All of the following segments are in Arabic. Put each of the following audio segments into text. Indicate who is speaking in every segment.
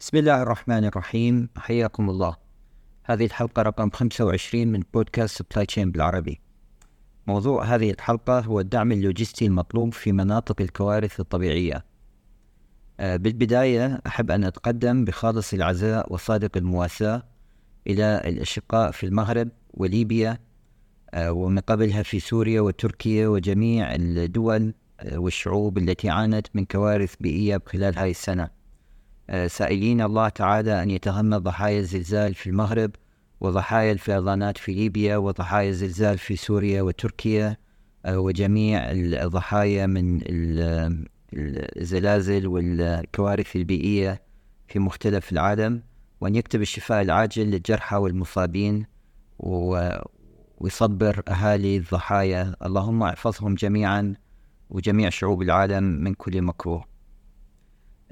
Speaker 1: بسم الله الرحمن الرحيم حياكم الله هذه الحلقة رقم 25 من بودكاست supply chain بالعربي. موضوع هذه الحلقة هو الدعم اللوجستي المطلوب في مناطق الكوارث الطبيعية. آه، بالبداية أحب أن أتقدم بخالص العزاء وصادق المواساة إلى الأشقاء في المغرب وليبيا آه، ومن قبلها في سوريا وتركيا وجميع الدول والشعوب التي عانت من كوارث بيئية خلال هذه السنة. آه، سائلين الله تعالى أن يتغمد ضحايا الزلزال في المغرب وضحايا الفيضانات في ليبيا وضحايا الزلزال في سوريا وتركيا وجميع الضحايا من الزلازل والكوارث البيئية في مختلف العالم. وأن يكتب الشفاء العاجل للجرحى والمصابين ويصبر أهالي الضحايا. اللهم احفظهم جميعا. وجميع شعوب العالم من كل مكروه.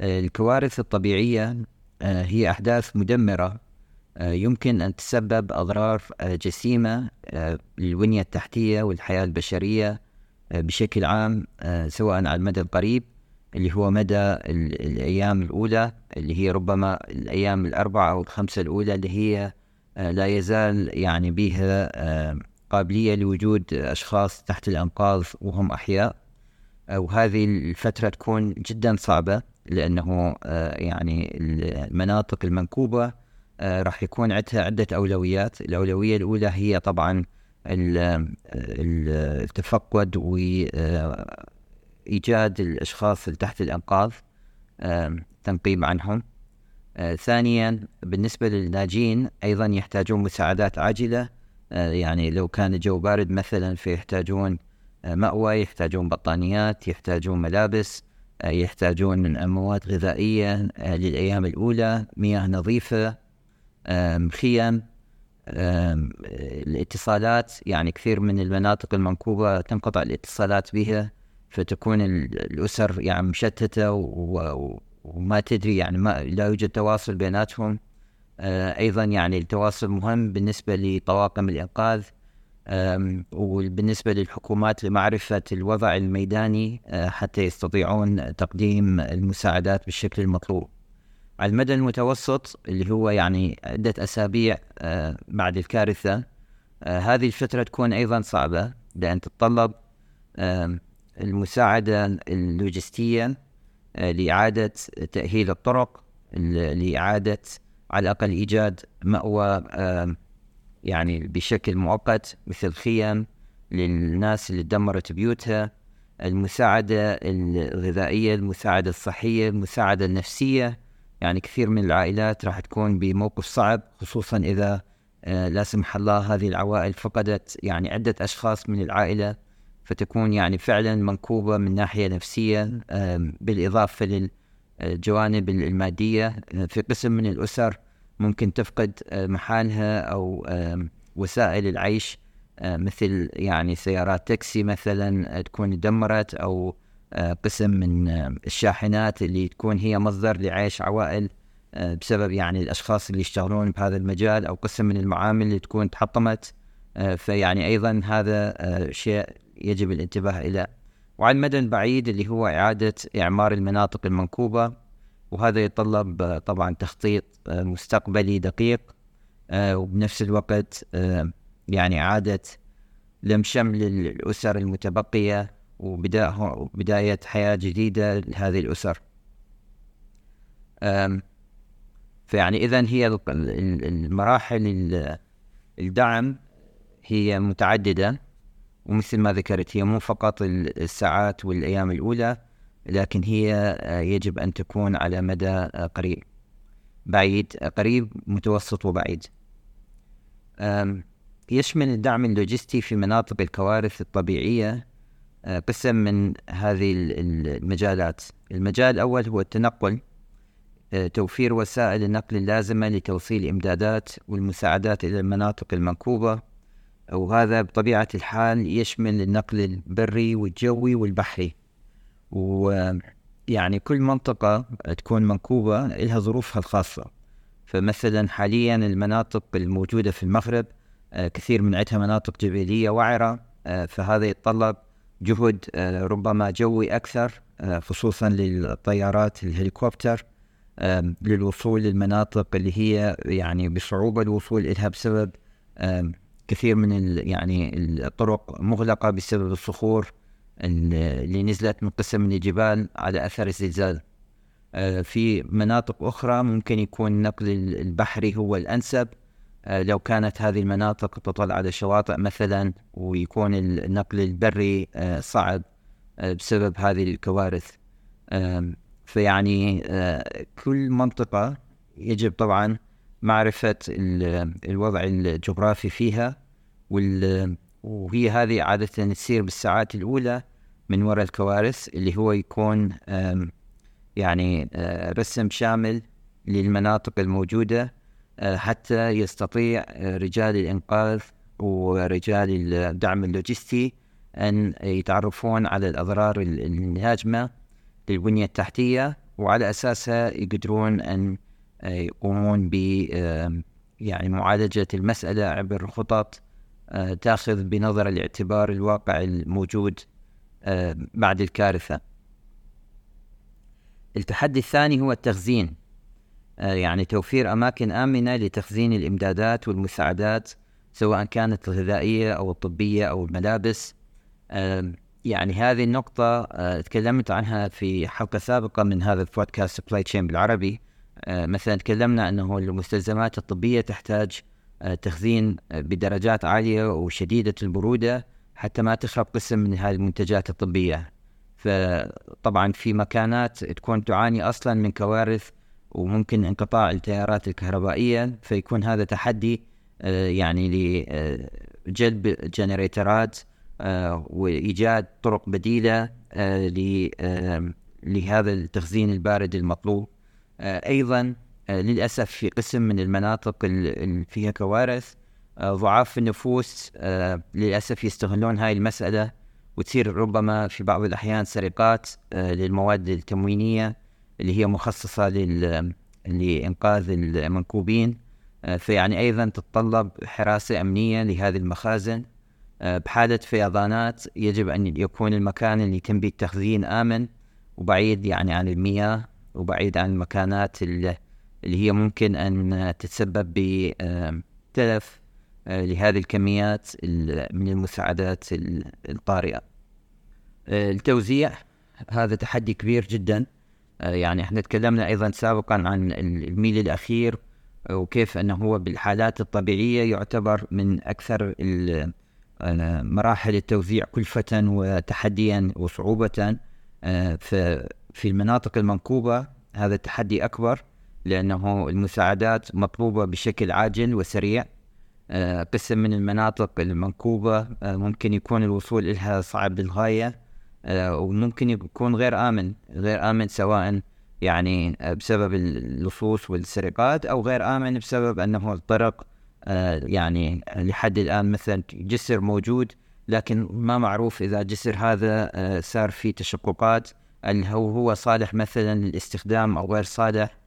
Speaker 1: الكوارث الطبيعية آه، هي أحداث مدمرة. آه، يمكن أن تسبب أضرار آه، جسيمة للبنية التحتية والحياة البشرية بشكل عام سواء على المدى القريب اللي هو مدى الأيام الأولى اللي هي ربما الأيام الأربعة أو الخمسة الأولى اللي هي آه، لا يزال يعني بها آه، قابلية لوجود أشخاص تحت الأنقاض وهم أحياء. آه، وهذه الفترة تكون جدا صعبة لأنه يعني المناطق المنكوبة راح يكون عندها عدة أولويات. الأولوية الأولى هي طبعا التفقد وإيجاد الأشخاص اللي تحت الأنقاض تنقيب عنهم. آه ثانيا بالنسبة للناجين أيضا يحتاجون مساعدات عاجلة. آه يعني لو كان الجو بارد مثلا فيحتاجون آه مأوى يحتاجون بطانيات يحتاجون ملابس يحتاجون مواد غذائية آه للأيام الأولى مياه نظيفة خيم الاتصالات. يعني كثير من المناطق المنكوبة تنقطع الاتصالات بها فتكون الأسر يعني مشتتة وما تدري يعني ما لا يوجد تواصل بيناتهم. آه، أيضا يعني التواصل مهم بالنسبة لطواقم الإنقاذ. وبالنسبة للحكومات لمعرفة الوضع الميداني آه، حتى يستطيعون تقديم المساعدات بالشكل المطلوب. على المدى المتوسط اللي هو يعني عدة أسابيع آه، بعد الكارثة هذه الفترة تكون أيضا صعبة لأن تتطلب المساعدة اللوجستية آه، لإعادة تأهيل الطرق لإعادة على الأقل إيجاد مأوى يعني بشكل مؤقت مثل خيم للناس اللي دمرت بيوتها المساعدة الغذائية المساعدة الصحية المساعدة النفسية. يعني كثير من العائلات راح تكون بموقف صعب خصوصا إذا آه، لا سمح الله هذه العوائل فقدت يعني عدة أشخاص من العائلة. فتكون يعني فعلا منكوبة من ناحية نفسية بالإضافة للجوانب المادية في قسم من الأسر. ممكن تفقد محالها أو وسائل العيش مثل يعني سيارات تاكسي مثلا تكون دمرت أو قسم من الشاحنات اللي تكون هي مصدر لعيش عوائل بسبب يعني الأشخاص اللي يشتغلون بهذا المجال أو قسم من المعامل اللي تكون تحطمت فيعني أيضا هذا شيء يجب الانتباه إلى وعلى المدى البعيد اللي هو إعادة إعمار المناطق المنكوبة وهذا يتطلب طبعا تخطيط آه، مستقبلي دقيق آه، وبنفس الوقت آه، يعني إعادة لم شمل الأسر المتبقية وبداية حياة جديدة لهذه الأسر. فيعني إذا هي المراحل الدعم هي متعددة ومثل ما ذكرت هي مو فقط الساعات والأيام الأولى لكن هي آه، يجب أن تكون على مدى آه، قريب. بعيد آه، قريب متوسط وبعيد. يشمل الدعم اللوجستي في مناطق الكوارث الطبيعية؟ قسم من هذه المجالات. المجال الأول هو التنقل توفير وسائل النقل اللازمة لتوصيل الإمدادات والمساعدات إلى المناطق المنكوبة. وهذا بطبيعة الحال يشمل النقل البري والجوي والبحري. ويعني كل منطقة تكون منكوبة لها ظروفها الخاصة. فمثلا حاليا المناطق الموجودة في المغرب آه، كثير من عندها مناطق جبلية وعرة آه، فهذا يتطلب جهد ربما جوي أكثر خصوصا للطيارات الهليكوبتر للوصول للمناطق اللي هي يعني بصعوبة الوصول إليها بسبب كثير من يعني الطرق مغلقة بسبب الصخور اللي نزلت من قسم من الجبال على أثر الزلزال. آه، في مناطق أخرى ممكن يكون النقل البحري هو الأنسب. آه، لو كانت هذه المناطق تطل على شواطئ مثلا ويكون النقل البري آه، صعب بسبب هذه الكوارث. فيعني كل منطقة يجب طبعا معرفة الوضع الجغرافي فيها وهي هذه عادة تصير بالساعات الأولى من وراء الكوارث اللي هو يكون يعني آه، رسم شامل للمناطق الموجودة آه، حتى يستطيع آه، رجال الإنقاذ ورجال الدعم اللوجستي أن يتعرفون على الأضرار الهاجمة للبنية التحتية وعلى أساسها يقدرون أن يقومون ب يعني معالجة المسألة عبر خطط تأخذ بنظر الاعتبار الواقع الموجود بعد الكارثة. التحدي الثاني هو التخزين آه، يعني توفير أماكن آمنة لتخزين الإمدادات والمساعدات سواء كانت الغذائية أو الطبية أو الملابس. يعني هذه النقطة آه، تكلمت عنها في حلقة سابقة من هذا البودكاست supply chain بالعربي. آه، مثلا تكلمنا أنه المستلزمات الطبية تحتاج تخزين بدرجات عالية وشديدة البرودة حتى ما تخرب قسم من هذه المنتجات الطبية. فطبعا في مكانات تكون تعاني أصلا من كوارث وممكن انقطاع التيارات الكهربائية فيكون هذا تحدي آه، يعني لجلب جنريترات آه، وإيجاد طرق بديلة آه، لهذا التخزين البارد المطلوب. أيضا للأسف في قسم من المناطق اللي فيها كوارث ضعاف النفوس للأسف يستغلون هاي المسألة وتصير ربما في بعض الأحيان سرقات آه، للمواد التموينية اللي هي مخصصة لإنقاذ المنكوبين. آه، فيعني أيضا تتطلب حراسة أمنية لهذه المخازن. آه، بحالة فيضانات يجب أن يكون المكان اللي يتم به التخزين آمن وبعيد يعني عن المياه وبعيد عن المكانات اللي هي ممكن أن تتسبب بتلف آه، لهذه الكميات من المساعدات الطارئة. آه، التوزيع هذا تحدي كبير جدا. آه، يعني إحنا تكلمنا أيضا سابقا عن الميل الأخير وكيف أنه هو بالحالات الطبيعية يعتبر من أكثر مراحل التوزيع كلفة وتحديا وصعوبة. في المناطق المنكوبة هذا التحدي أكبر. لأنه المساعدات مطلوبة بشكل عاجل وسريع. آه، قسم من المناطق المنكوبة آه، ممكن يكون الوصول إلها صعب للغاية آه، وممكن يكون غير آمن غير آمن سواء يعني بسبب اللصوص والسرقات أو غير آمن بسبب أنه الطرق يعني لحد الآن مثلا جسر موجود لكن ما معروف إذا جسر هذا صار فيه تشققات هل هو هو صالح مثلا للاستخدام أو غير صالح.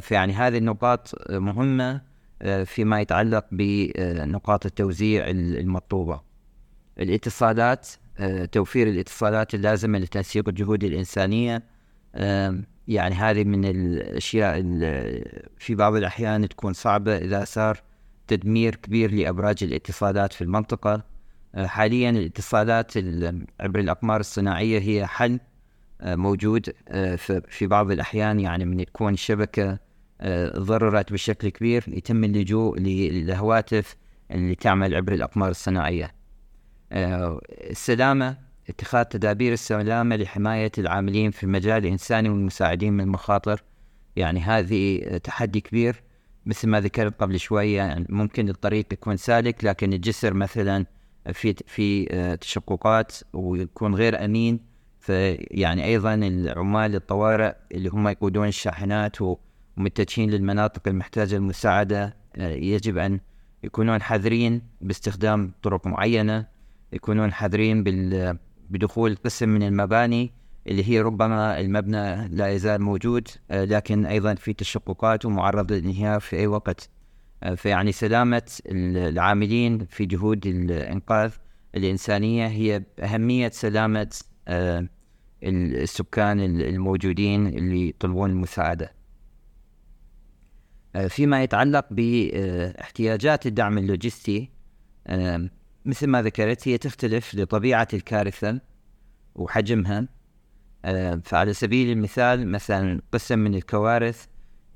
Speaker 1: فيعني هذه النقاط مهمة آه، فيما يتعلق بنقاط التوزيع المطلوبة. الاتصالات آه، توفير الاتصالات اللازمة لتنسيق الجهود الإنسانية يعني هذه من الأشياء في بعض الأحيان تكون صعبة إذا صار تدمير كبير لأبراج الاتصالات في المنطقة. آه، حاليا الاتصالات عبر الأقمار الصناعية هي حل موجود في بعض الأحيان يعني من تكون الشبكة ضررت بشكل كبير يتم اللجوء للهواتف اللي تعمل عبر الأقمار الصناعية. آه، السلامة اتخاذ تدابير السلامة لحماية العاملين في المجال الإنساني والمساعدين من المخاطر. يعني هذه تحدي كبير مثل ما ذكرت قبل شوية يعني ممكن الطريق يكون سالك لكن الجسر مثلا في في آه، تشققات ويكون غير أمين. فيعني أيضا العمال الطوارئ اللي هم يقودون الشاحنات ومتجهين للمناطق المحتاجة المساعدة آه، يجب أن يكونون حذرين باستخدام طرق معينة يكونون حذرين بدخول قسم من المباني اللي هي ربما المبنى لا يزال موجود آه، لكن أيضا في تشققات ومعرض للانهيار في أي وقت. آه، فيعني سلامة العاملين في جهود الإنقاذ الإنسانية هي أهمية سلامة آه، السكان الموجودين اللي يطلبون المساعدة. آه، فيما يتعلق باحتياجات الدعم اللوجستي مثل ما ذكرت هي تختلف لطبيعة الكارثة وحجمها. فعلى سبيل المثال مثلا قسم من الكوارث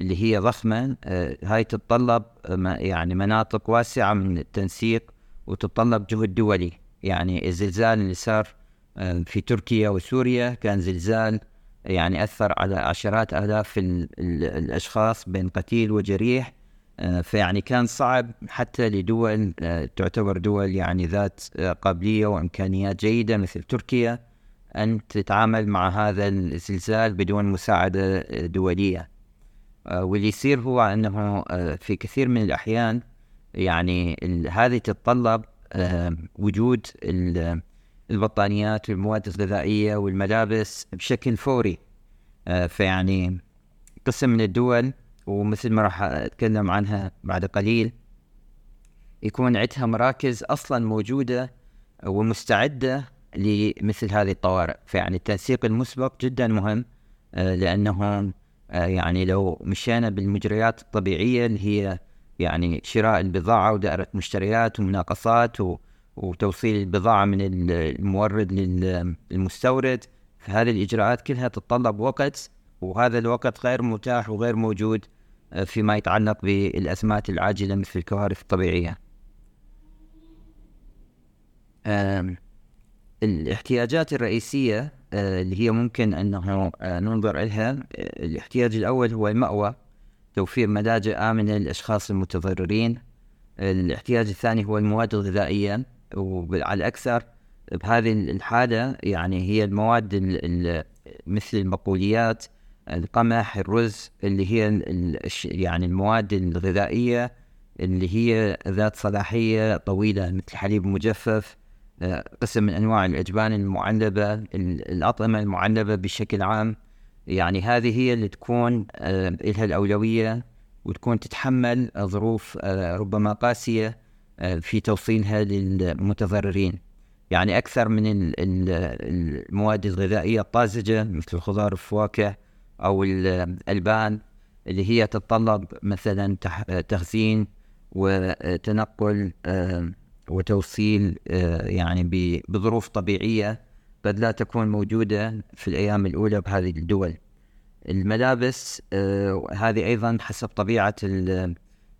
Speaker 1: اللي هي ضخمة هاي تتطلب يعني مناطق واسعة من التنسيق وتتطلب جهد دولي يعني الزلزال اللي صار آه، في تركيا وسوريا كان زلزال يعني أثر على عشرات آلاف الأشخاص بين قتيل وجريح. آه، فيعني كان صعب حتى لدول آه، تعتبر دول يعني ذات قابلية وإمكانيات جيدة مثل تركيا أن تتعامل مع هذا الزلزال بدون مساعدة دولية. واللي يصير هو أنه في كثير من الأحيان يعني هذه تتطلب وجود البطانيات والمواد الغذائية والملابس بشكل فوري. آه، فيعني قسم من الدول ومثل ما راح أتكلم عنها بعد قليل يكون عندها مراكز أصلا موجودة ومستعدة لمثل هذه الطوارئ. فيعني التنسيق المسبق جدا مهم آه، لأنه آه، يعني لو مشينا بالمجريات الطبيعية اللي هي يعني شراء البضاعة ودائرة مشتريات ومناقصات و وتوصيل البضاعة من المورد للمستورد فهذه الإجراءات كلها تتطلب وقت وهذا الوقت غير متاح وغير موجود آه، فيما يتعلق بالأزمات العاجلة مثل الكوارث الطبيعية. الاحتياجات الرئيسية آه، اللي هي ممكن أنه آه، ننظر إليها الاحتياج الأول هو المأوى توفير ملاجئ آمنة للأشخاص المتضررين. الاحتياج الثاني هو المواد الغذائية. وعلى الأكثر بهذه الحالة يعني هي المواد مثل البقوليات القمح الرز اللي هي يعني المواد الغذائية اللي هي ذات صلاحية طويلة مثل الحليب المجفف آه، قسم من أنواع الأجبان المعلبة الأطعمة المعلبة بشكل عام. يعني هذه هي اللي تكون آه، لها الأولوية وتكون تتحمل ظروف آه، ربما قاسية. آه، في توصيلها للمتضررين يعني أكثر من المواد الغذائية الطازجة مثل الخضار والفواكه أو الألبان اللي هي تتطلب مثلا تخزين وتنقل وتوصيل يعني بظروف طبيعية قد لا تكون موجودة في الأيام الأولى بهذه الدول. الملابس آه، هذه أيضا حسب طبيعة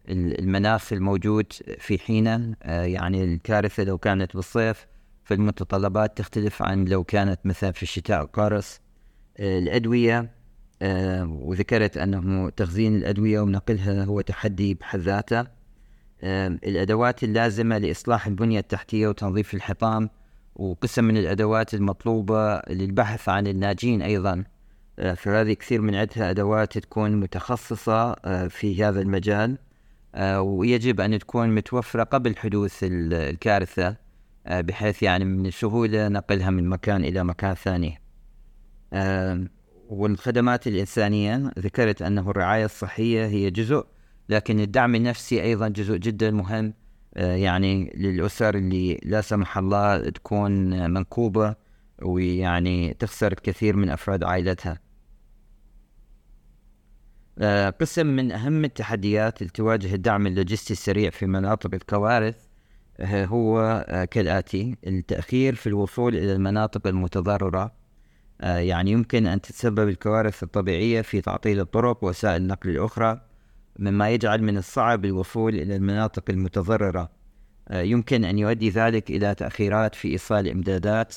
Speaker 1: المناخ الموجود في حينه. آه، يعني الكارثة لو كانت بالصيف فالمتطلبات تختلف عن لو كانت مثلا في الشتاء القارص آه، الأدوية وذكرت أنه تخزين الأدوية ونقلها هو تحدي بحد ذاته. الأدوات اللازمة لإصلاح البنية التحتية وتنظيف الحطام وقسم من الأدوات المطلوبة للبحث عن الناجين أيضا. آه، فهذه كثير من عندها أدوات تكون متخصصة آه، في هذا المجال. آه، ويجب أن تكون متوفرة قبل حدوث الكارثة بحيث يعني من السهولة نقلها من مكان إلى مكان ثاني. والخدمات الإنسانية ذكرت أنه الرعاية الصحية هي جزء لكن الدعم النفسي أيضا جزء جدا مهم يعني للأسر اللي لا سمح الله تكون منكوبة ويعني تخسر الكثير من أفراد عائلتها. آه، قسم من أهم التحديات اللي تواجه الدعم اللوجستي السريع في مناطق الكوارث آه، هو آه، كالآتي التأخير في الوصول إلى المناطق المتضررة. يعني يمكن أن تتسبب الكوارث الطبيعية في تعطيل الطرق ووسائل النقل الأخرى مما يجعل من الصعب الوصول إلى المناطق المتضررة. يمكن أن يؤدي ذلك إلى تأخيرات في إيصال الإمدادات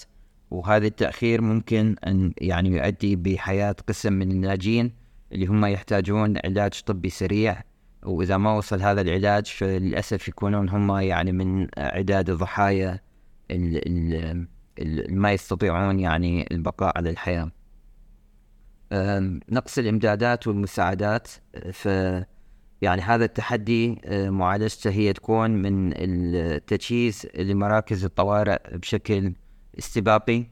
Speaker 1: وهذا التأخير ممكن أن يعني يؤدي بحياة قسم من الناجين اللي هم يحتاجون علاج طبي سريع وإذا ما وصل هذا العلاج فللأسف يكونون هم يعني من عداد الضحايا اللي ما يستطيعون يعني البقاء على الحياة. نقص الإمدادات والمساعدات ف يعني هذا التحدي معالجته هي تكون من التجهيز لمراكز الطوارئ بشكل استباقي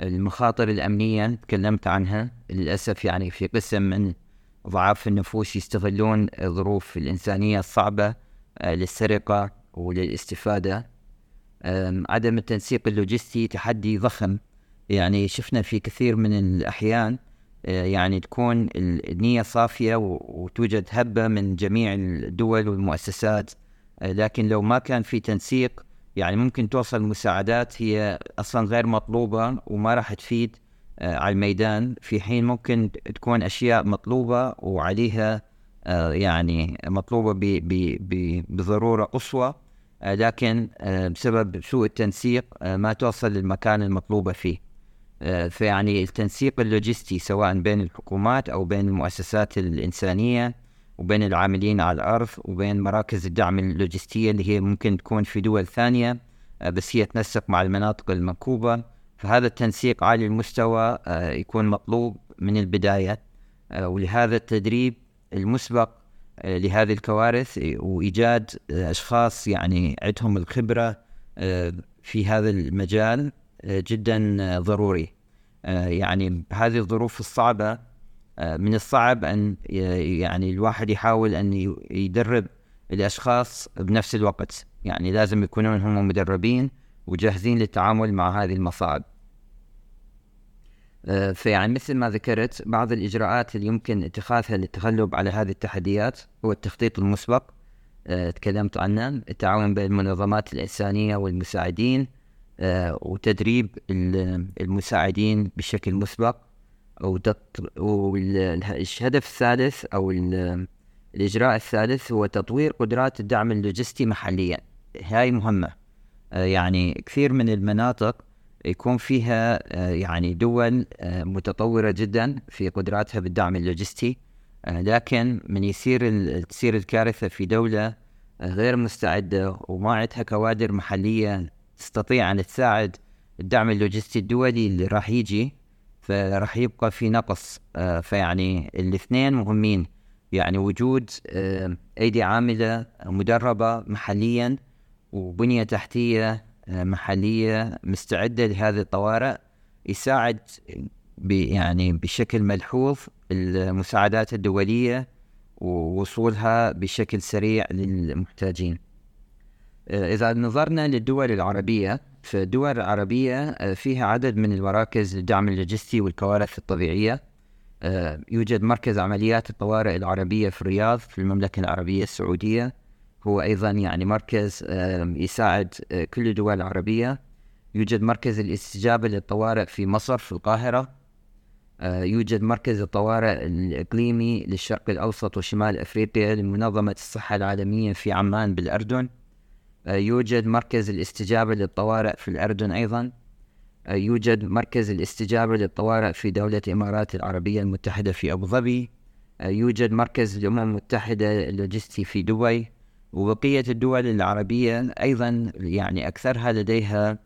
Speaker 1: المخاطر الأمنية تكلمت عنها للأسف يعني في قسم من ضعاف النفوس يستغلون الظروف الإنسانية الصعبة آه، للسرقة وللاستفادة. عدم التنسيق اللوجستي تحدي ضخم. يعني شفنا في كثير من الأحيان آه، يعني تكون النية صافية وتوجد هبة من جميع الدول والمؤسسات. آه، لكن لو ما كان في تنسيق يعني ممكن توصل مساعدات هي أصلا غير مطلوبة وما راح تفيد آه، على الميدان. في حين ممكن تكون أشياء مطلوبة وعليها يعني مطلوبة بضرورة قصوى لكن بسبب سوء التنسيق ما توصل للمكان المطلوبة فيه. آه، فيعني التنسيق اللوجستي سواء بين الحكومات أو بين المؤسسات الإنسانية وبين العاملين على الأرض وبين مراكز الدعم اللوجستية اللي هي ممكن تكون في دول ثانية آه، بس هي تنسق مع المناطق المنكوبة. فهذا التنسيق عالي المستوى آه، يكون مطلوب من البداية ولهذا التدريب المسبق لهذه الكوارث وإيجاد أشخاص يعني عندهم الخبرة في هذا المجال جدا ضروري. آه، يعني بهذه الظروف الصعبة آه، من الصعب أن يعني الواحد يحاول أن يدرب الأشخاص بنفس الوقت. يعني لازم يكونون هم مدربين وجاهزين للتعامل مع هذه المصاعب. آه، فيعني مثل ما ذكرت بعض الإجراءات اللي يمكن اتخاذها للتغلب على هذه التحديات هو التخطيط المسبق. تكلمت عنه التعاون بين المنظمات الإنسانية والمساعدين آه، وتدريب المساعدين بشكل مسبق. والهدف الثالث أو الإجراء الثالث هو تطوير قدرات الدعم اللوجستي محليا. هاي مهمة. آه، يعني كثير من المناطق يكون فيها آه، يعني دول متطورة جدا في قدراتها بالدعم اللوجستي. لكن من يصير تصير الكارثة في دولة غير مستعدة وما عندها كوادر محلية تستطيع أن تساعد الدعم اللوجستي الدولي اللي راح يجي فراح يبقى في نقص. آه، فيعني الاثنين مهمين. يعني وجود آه، أيدي عاملة مدربة محليا وبنية تحتية آه، محلية مستعدة لهذه الطوارئ يساعد يعني بشكل ملحوظ المساعدات الدولية ووصولها بشكل سريع للمحتاجين. إذا نظرنا للدول العربية فالدول العربية آه، فيها عدد من المراكز للدعم اللوجستي والكوارث الطبيعية. آه، يوجد مركز عمليات الطوارئ العربية في الرياض في المملكة العربية السعودية. هو أيضا يعني مركز يساعد كل الدول العربية يوجد مركز الاستجابة للطوارئ في مصر في القاهرة. يوجد مركز الطوارئ الإقليمي للشرق الأوسط وشمال أفريقيا لمنظمة الصحة العالمية في عمان بالأردن. آه، يوجد مركز الاستجابة للطوارئ في الأردن أيضا. آه، يوجد مركز الاستجابة للطوارئ في دولة الإمارات العربية المتحدة في أبو ظبي. آه، يوجد مركز الأمم المتحدة اللوجستي في دبي. وبقية الدول العربية أيضا يعني أكثرها لديها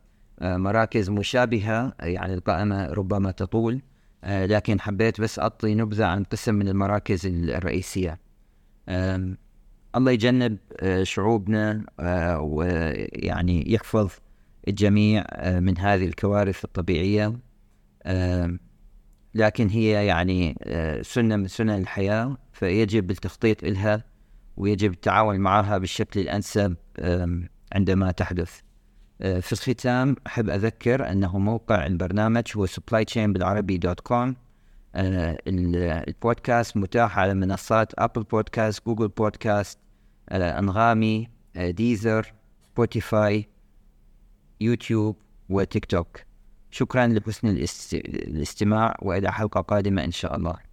Speaker 1: مراكز مشابهة يعني القائمة ربما تطول. لكن حبيت بس أعطي نبذة عن قسم من المراكز الرئيسية. الله يجنب آه، شعوبنا آه، ويعني يحفظ الجميع آه، من هذه الكوارث الطبيعية. لكن هي يعني سنة من سنن الحياة فيجب التخطيط لها ويجب التعاون معها بالشكل الأنسب عندما تحدث. في الختام أحب أذكر أنه موقع البرنامج هو supply chain بالعربي dot com البودكاست متاح على منصات Apple Podcast Google Podcast أنغامي ديزر سبوتيفاي يوتيوب وتيك توك. شكرا لحسن الاستماع وإلى حلقة قادمة إن شاء الله.